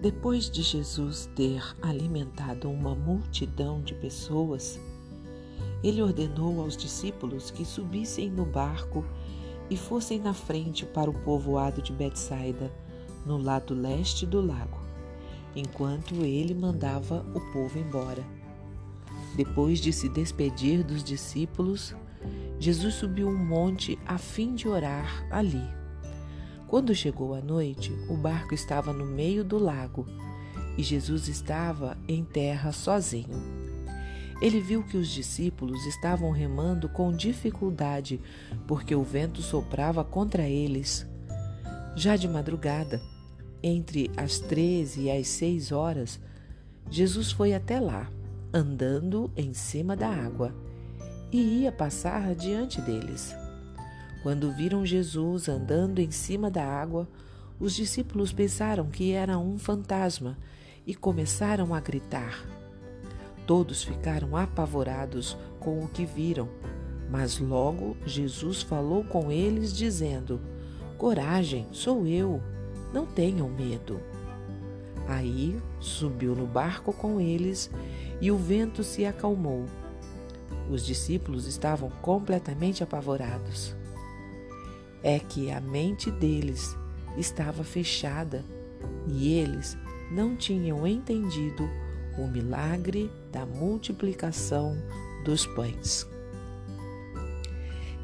Depois de Jesus ter alimentado uma multidão de pessoas, ele ordenou aos discípulos que subissem no barco e fossem na frente para o povoado de Betsaida, no lado leste do lago, enquanto ele mandava o povo embora. Depois de se despedir dos discípulos, Jesus subiu um monte a fim de orar ali. Quando chegou a noite, o barco estava no meio do lago e Jesus estava em terra sozinho. Ele viu que os discípulos estavam remando com dificuldade, porque o vento soprava contra eles. Já de madrugada, entre as treze e as seis horas, Jesus foi até lá, andando em cima da água, e ia passar diante deles. Quando viram Jesus andando em cima da água, os discípulos pensaram que era um fantasma e começaram a gritar. Todos ficaram apavorados com o que viram, mas logo Jesus falou com eles, dizendo: Coragem, sou eu, não tenham medo. Aí subiu no barco com eles e o vento se acalmou. Os discípulos estavam completamente apavorados. É que a mente deles estava fechada e eles não tinham entendido o milagre da multiplicação dos pães.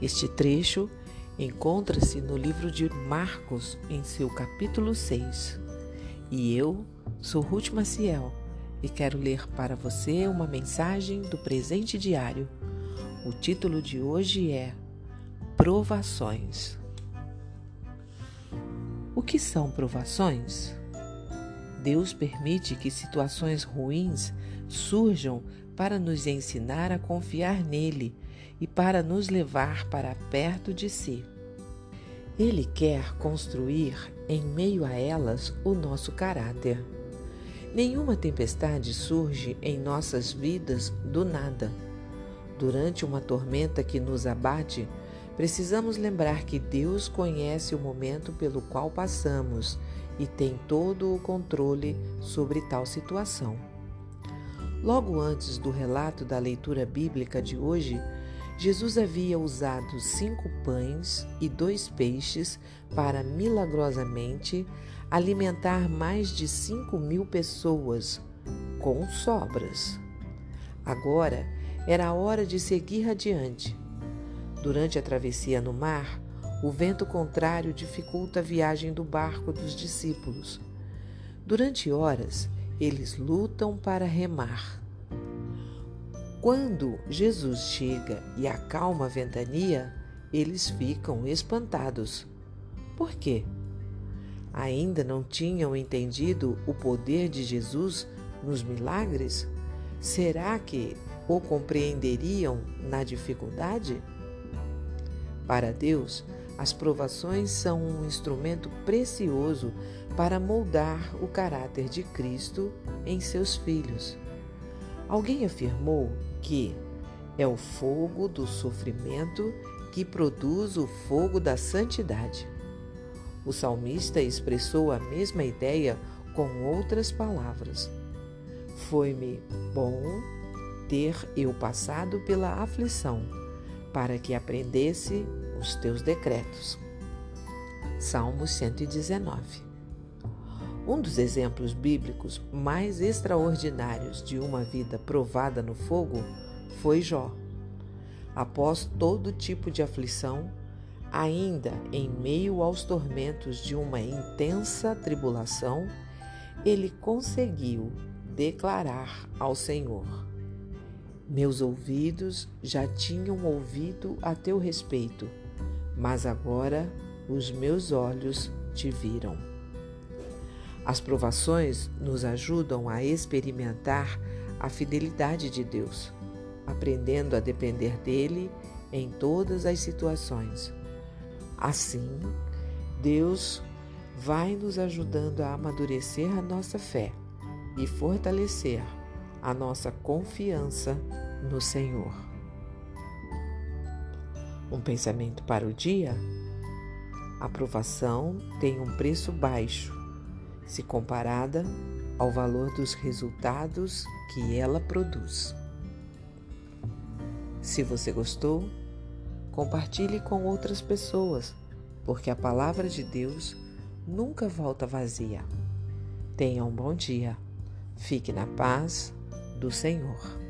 Este trecho encontra-se no livro de Marcos, em seu capítulo 6. E eu sou Ruth Maciel e quero ler para você uma mensagem do presente diário. O título de hoje é Provações. Que são provações? Deus permite que situações ruins surjam para nos ensinar a confiar nele e para nos levar para perto de si. Ele quer construir em meio a elas o nosso caráter. Nenhuma tempestade surge em nossas vidas do nada. Durante uma tormenta que nos abate, precisamos lembrar que Deus conhece o momento pelo qual passamos e tem todo o controle sobre tal situação. Logo antes do relato da leitura bíblica de hoje, Jesus havia usado cinco pães e dois peixes para milagrosamente alimentar mais de cinco mil pessoas com sobras. Agora era a hora de seguir adiante. Durante a travessia no mar, o vento contrário dificulta a viagem do barco dos discípulos. Durante horas, eles lutam para remar. Quando Jesus chega e acalma a ventania, eles ficam espantados. Por quê? Ainda não tinham entendido o poder de Jesus nos milagres? Será que o compreenderiam na dificuldade? Para Deus, as provações são um instrumento precioso para moldar o caráter de Cristo em seus filhos. Alguém afirmou que é o fogo do sofrimento que produz o fogo da santidade. O salmista expressou a mesma ideia com outras palavras. Foi-me bom ter eu passado pela aflição, para que aprendesse os teus decretos. Salmo 119. Um dos exemplos bíblicos mais extraordinários de uma vida provada no fogo foi Jó. Após todo tipo de aflição, ainda em meio aos tormentos de uma intensa tribulação, ele conseguiu declarar ao Senhor: Meus ouvidos já tinham ouvido a teu respeito mas agora os meus olhos te viram. As provações nos ajudam a experimentar a fidelidade de Deus, aprendendo a depender dele em todas as situações. Assim, Deus vai nos ajudando a amadurecer a nossa fé e fortalecer a nossa confiança no Senhor. Um pensamento para o dia? A aprovação tem um preço baixo se comparada ao valor dos resultados que ela produz. Se você gostou, compartilhe com outras pessoas, porque a palavra de Deus nunca volta vazia. Tenha um bom dia. Fique na paz do Senhor.